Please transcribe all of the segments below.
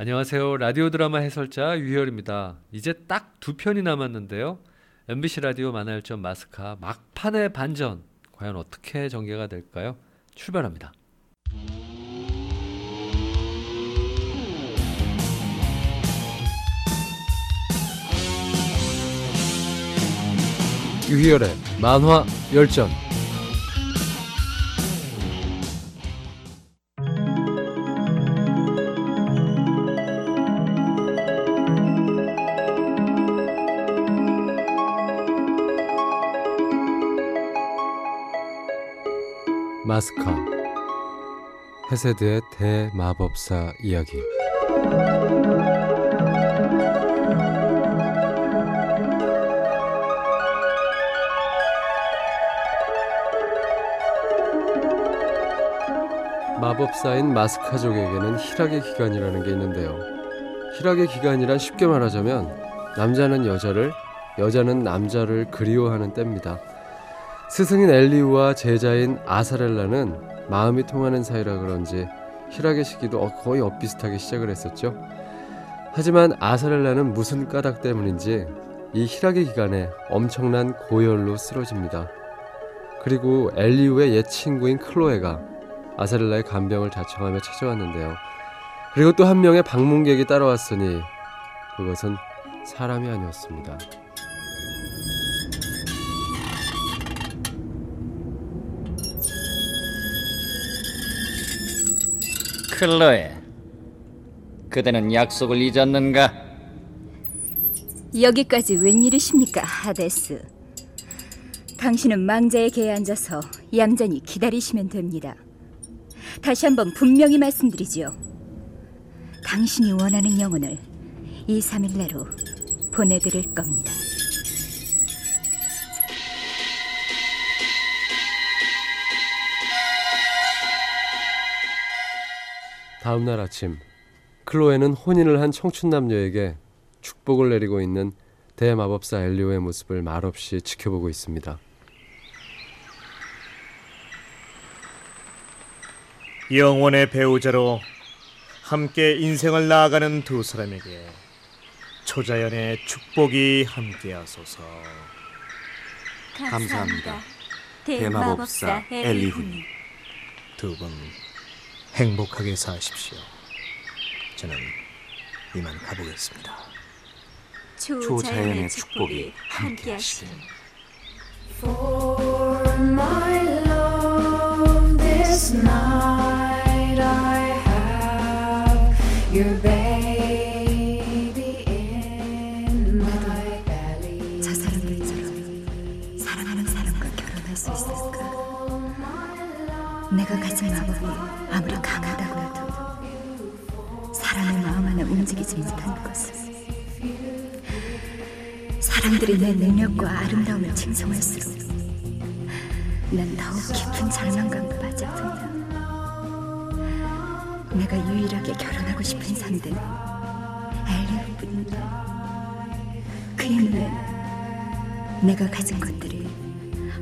안녕하세요. 라디오 드라마 해설자 유희열입니다. 이제 딱 두 편이 남았는데요. MBC 라디오 만화열전 마스카 막판의 반전 과연 어떻게 전개가 될까요? 출발합니다. 유희열의 만화 열전 마스카 헤세드의 대마법사 이야기 마법사인 마스카족에게는 희락의 기간이라는 게 있는데요. 희락의 기간이란 쉽게 말하자면 남자는 여자를, 여자는 남자를 그리워하는 때입니다. 스승인 엘리우와 제자인 아사렐라는 마음이 통하는 사이라 그런지 희락의 시기도 거의 엇비슷하게 시작을 했었죠. 하지만 아사렐라는 무슨 까닭 때문인지 이 희락의 기간에 엄청난 고열로 쓰러집니다. 그리고 엘리우의 옛 친구인 클로에가 아사렐라의 간병을 자청하며 찾아왔는데요. 그리고 또 한 명의 방문객이 따라왔으니 그것은 사람이 아니었습니다. 클로에, 그대는 약속을 잊었는가? 여기까지 웬일이십니까, 하데스? 당신은 망자의 개에 앉아서 얌전히 기다리시면 됩니다. 다시 한번 분명히 말씀드리지요. 당신이 원하는 영혼을 2, 3일 내로 보내드릴 겁니다. 다음 날 아침 클로에는 혼인을 한 청춘 남녀에게 축복을 내리고 있는 대마법사 엘리오의 모습을 말없이 지켜보고 있습니다. 영원의 배우자로 함께 인생을 나아가는 두 사람에게 초자연의 축복이 함께하소서. 감사합니다. 대마법사 엘리훈. 두분 행복하게 사십시오. 저는 이만 가보겠습니다. 초자연의 축복이 함께하시길. 내가 가진 마법이 아무리 강하다고 해도 사람의 마음 하나 움직이지 못하는 것을 사람들이 내 능력과 아름다움을 칭송할수록 난 더욱 깊은 절망감과 빠져든다. 내가 유일하게 결혼하고 싶은 상대는 엘리오뿐이다. 그의 눈엔 내가 가진 것들이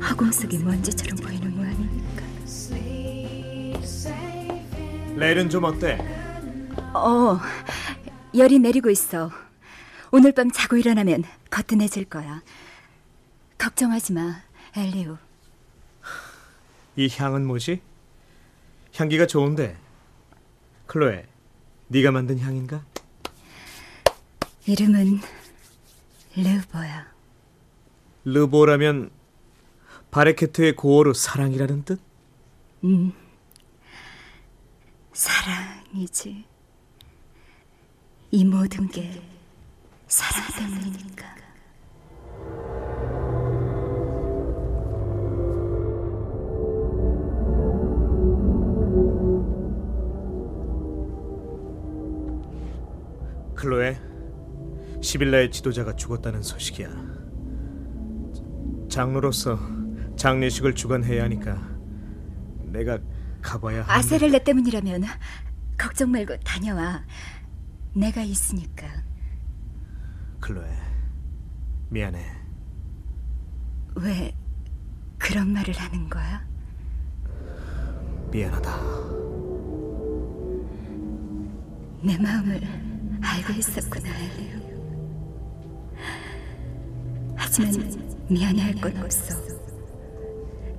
허공 속의 먼지처럼 보이는 모양이니까. 레일은 좀 어때? 어, 열이 내리고 있어. 오늘 밤 자고 일어나면 거뜬해질 거야. 걱정하지 마, 엘리오. 이 향은 뭐지? 향기가 좋은데. 클로에, 네가 만든 향인가? 이름은 르보야. 르보라면 바레케트의 고어로 사랑이라는 뜻? 음, 사랑이지. 이 모든 게 사랑 때문이니까. 클로에, 시빌라의 지도자가 죽었다는 소식이야. 장로로서 장례식을 주관해야 하니까 내가 가봐야 하는데 아세렐레 때문이라면 걱정 말고 다녀와. 내가 있으니까. 클로에, 미안해. 왜 그런 말을 하는 거야? 미안하다. 내 마음을 알고 있었구나, 엘리오. 하지만 미안해할 건 없어.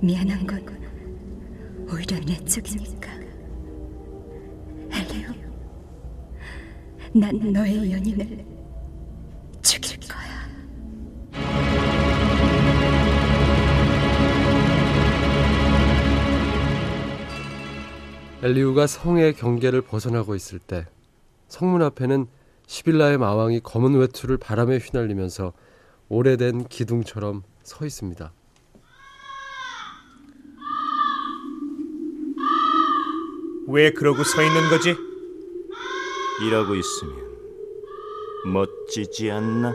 미안한 건 오히려 내 쪽이니까. 엘리오, 난 너의 연인을 죽일 거야. 엘리우가 성의 경계를 벗어나고 있을 때 성문 앞에는 시빌라의 마왕이 검은 외투를 바람에 휘날리면서 오래된 기둥처럼 서 있습니다. 왜 그러고 서 있는 거지? 이러고 있으면 멋지지 않나?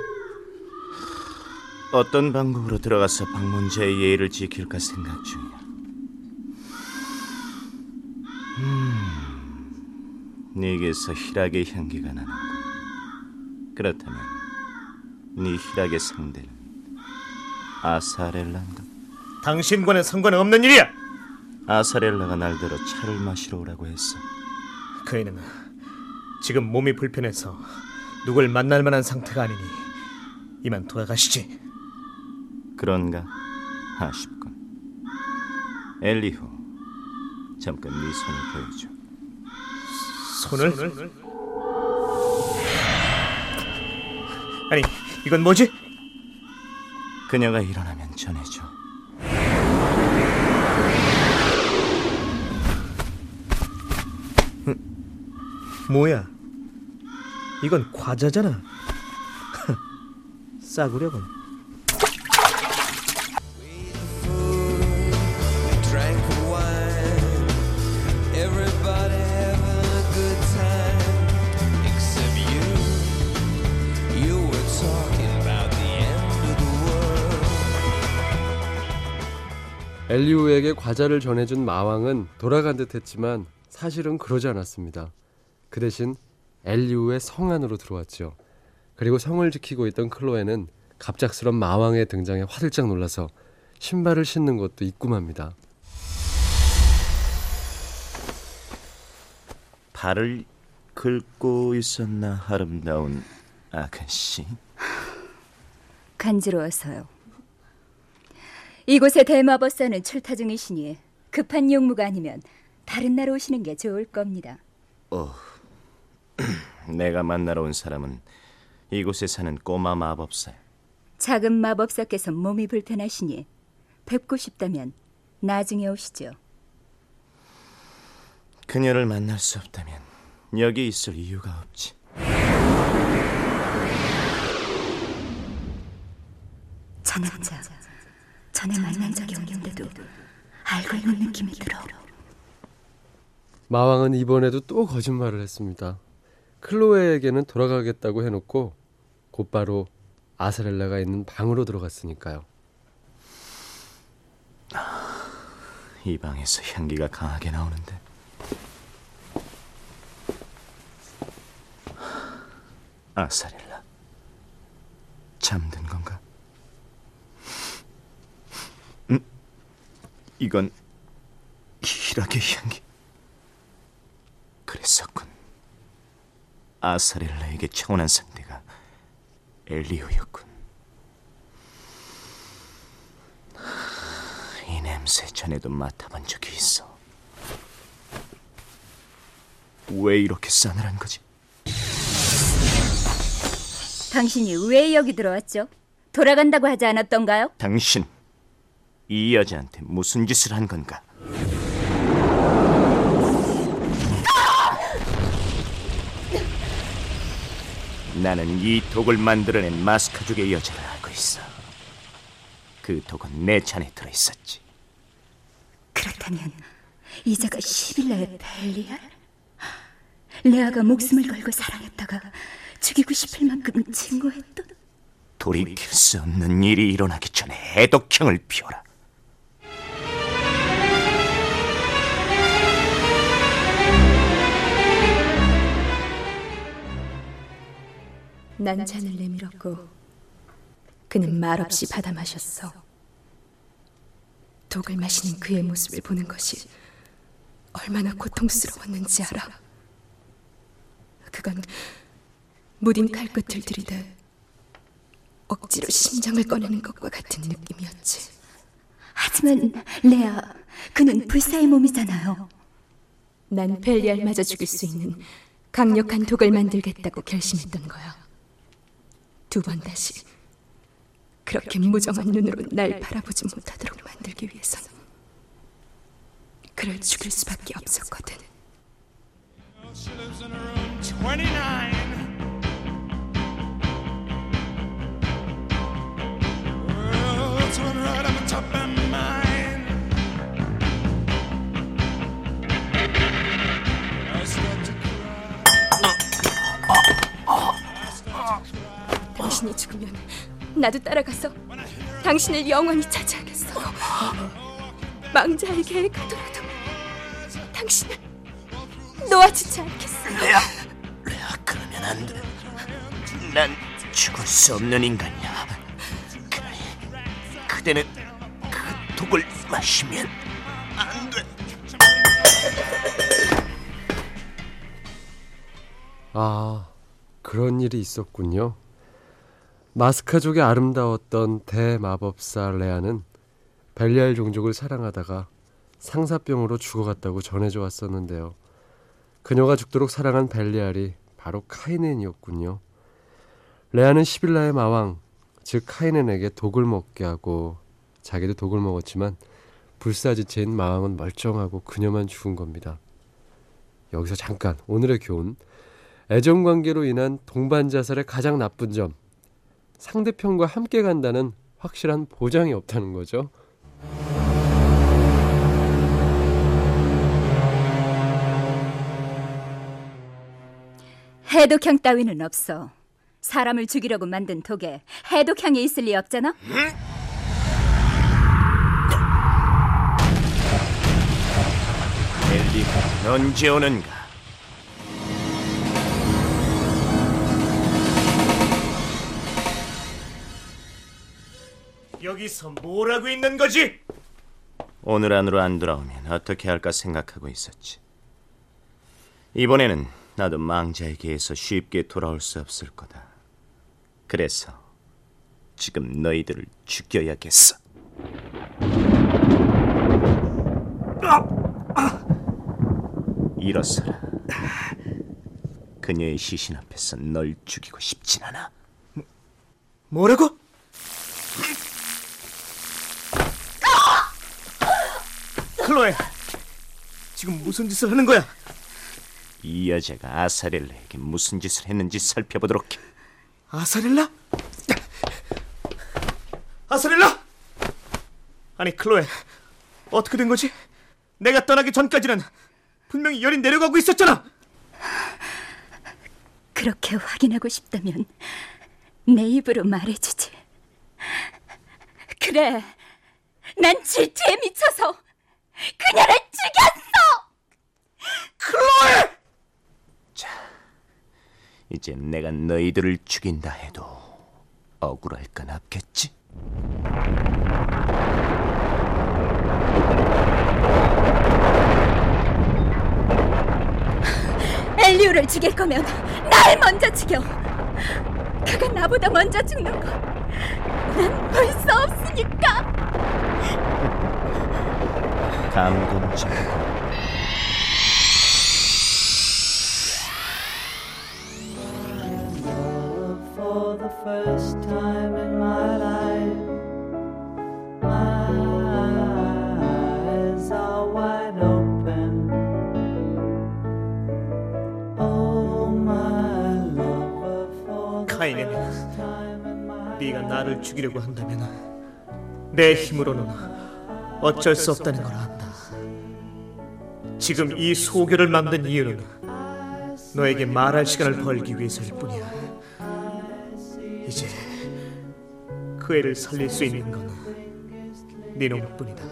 어떤 방법으로 들어가서 방문자의 예의를 지킬까 생각 중이야. 음, 네게서 희락의 향기가 나는 군. 그렇다면 네 희락의 상대는 아사렐라인가? 당신과는 상관없는 일이야. 아사렐라가 날더러 차를 마시러 오라고 했어. 그 애는 지금 몸이 불편해서 누굴 만날 만한 상태가 아니니 이만 돌아가시지. 그런가 아쉽군. 엘리후, 잠깐 네 손을 보여줘. 손을? 아니 이건 뭐지? 그녀가 일어나면 전해줘. 뭐야? 이건 과자잖아. 싸구려군. 엘리우에게 과자를 전해준 마왕은 돌아간 듯 했지만 사실은 그러지 않았습니다. 그 대신 엘리우의 성 안으로 들어왔죠. 그리고 성을 지키고 있던 클로에는 갑작스런 마왕의 등장에 화들짝 놀라서 신발을 신는 것도 잊고 맙니다. 발을 긁고 있었나 아름다운 아가씨. 간지러워서요. 이곳의 대마법사는 출타 중이시니 급한 용무가 아니면 다른 날 오시는 게 좋을 겁니다. 내가 만나러 온 사람은 이곳에 사는 꼬마 마법사야. 작은 마법사께서 몸이 불편하시니 뵙고 싶다면 나중에 오시죠. 그녀를 만날 수 없다면 여기 있을 이유가 없지. 저 남자 전에 만난 적이 없는데도 알고 있는 느낌이 들어. 마왕은 이번에도 또 거짓말을 했습니다. 클로에에게는 돌아가겠다고 해놓고 곧바로 아사렐라가 있는 방으로 들어갔으니까요. 이 방에서 향기가 강하게 나오는데. 아사렐라, 잠든 건가? 음, 이건 희락의 향기. 그랬었군. 아사렐라에게 청혼한 상대가 엘리오였군. 이 냄새 전에도 맡아본 적이 있어. 왜 이렇게 싸늘한 거지? 당신이 왜 여기 들어왔죠? 돌아간다고 하지 않았던가요? 당신 이 여자한테 무슨 짓을 한 건가? 나는 이 독을 만들어낸 마스카족의 여자를 알고 있어. 그 독은 내 잔에 들어 있었지. 그렇다면 이자가 시빌라의 벨리알? 레아가 목숨을 걸고 사랑했다가 죽이고 싶을 만큼 증오했던 돌이킬 수 없는 일이 일어나기 전에 해독형을 피워라. 난 잔을 내밀었고 그는 말없이 받아 마셨어. 독을 마시는 그의 모습을 보는 것이 얼마나 고통스러웠는지 알아. 그건 무딘 칼끝을 들이대 억지로 심장을 꺼내는 것과 같은 느낌이었지. 하지만 레아, 그는 불사의 몸이잖아요. 난 벨리알마저 죽일 수 있는 강력한 독을 만들겠다고 결심했던 거야. 두 번 다시. 그렇게 무정한 눈으로 날 바라보지 못하도록 만들기 위해서는 그를 죽일 수밖에 없었거든. 나도 따라가서 당신을 영원히 차지하겠어. 망자에게 가더라도 당신을 놓아주지 않겠어. 레아, 레아 그러면 안 돼. 난 죽을 수 없는 인간이야. 그래, 그대는 그 독을 마시면 안 돼. 아, 그런 일이 있었군요. 마스카족의 아름다웠던 대마법사 레아는 벨리알 종족을 사랑하다가 상사병으로 죽어갔다고 전해져 왔었는데요. 그녀가 죽도록 사랑한 벨리알이 바로 카이넨이었군요. 레아는 시빌라의 마왕, 즉 카이넨에게 독을 먹게 하고 자기도 독을 먹었지만 불사지체인 마왕은 멀쩡하고 그녀만 죽은 겁니다. 여기서 잠깐 오늘의 교훈. 애정 관계로 인한 동반 자살의 가장 나쁜 점. 상대편과 함께 간다는 확실한 보장이 없다는 거죠. 해독향 따위는 없어. 사람을 죽이려고 만든 독에 해독향이 있을 리 없잖아. 엘리가 언제 오는가? 여기서 뭘 하고 있는 거지? 오늘 안으로 안 돌아오면 어떻게 할까 생각하고 있었지. 이번에는 나도 망자에게서 쉽게 돌아올 수 없을 거다. 그래서 지금 너희들을 죽여야겠어. 일어서라. 그녀의 시신 앞에서 널 죽이고 싶진 않아. 뭐라고? 클로에, 지금 무슨 짓을 하는 거야? 이 여자가 아사렐라에게 무슨 짓을 했는지 살펴보도록 해. 아사렐라? 아사렐라? 아니 클로에, 어떻게 된 거지? 내가 떠나기 전까지는 분명히 열이 내려가고 있었잖아. 그렇게 확인하고 싶다면 내 입으로 말해주지. 그래, 난 질투에 미쳐서 그녀를 죽였어. 클로에! 이제 내가 너희들을 죽인다 해도 억울할 건 없겠지? 엘리우를 죽일 거면 날 먼저 죽여. 그가 나보다 먼저 죽는 거. 난 볼 수 없으니까. 감동적. for the first time in my life. My eyes are wide open. Oh, my lover, for the 카이넨, first time in my 네가 나를 죽이려고 한다면 내 힘으로는 어쩔 수 없다는 걸 안다. 지금 이 소교를 만든 이유는 너에게 말할 시간을 벌기 위해서일 뿐이야. 이제 그 애를 살릴 수 있는 건네 놈뿐이다.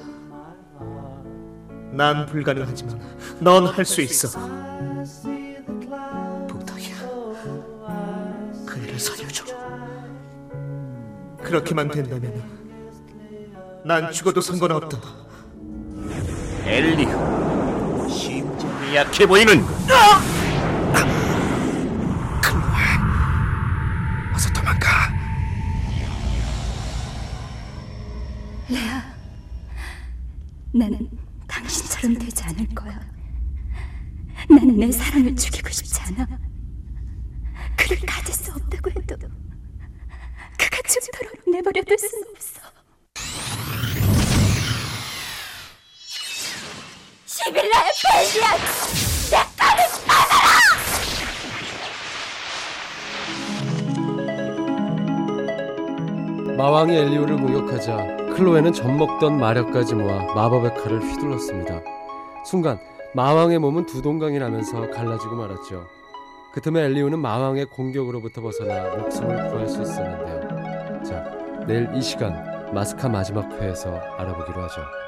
난 불가능하지만 넌 할 수 있어. 부탁이야. 그 애를 살려줘. 그렇게만 된다면 난 죽어도 상관없다. 심장이 약해 보이는. 아! 큰놈, 어서 도망가. 레아, 나는 당신처럼 되지 않을 거야. 나는 내 사랑을 죽이고 싶지 않아. 그를 가질 수 없다고 해도 그가 죽도록 내버려둘 수는 없어. 시빌라의 벨리아트! 마왕이 엘리오를 모욕하자 클로에는 젖먹던 마력까지 모아 마법의 칼을 휘둘렀습니다. 순간 마왕의 몸은 두 동강이 나면서 갈라지고 말았죠. 그 틈에 엘리오는 마왕의 공격으로부터 벗어나 목숨을 구할 수 있었는데요. 자, 내일 이 시간 마스카 마지막 회에서 알아보기로 하죠.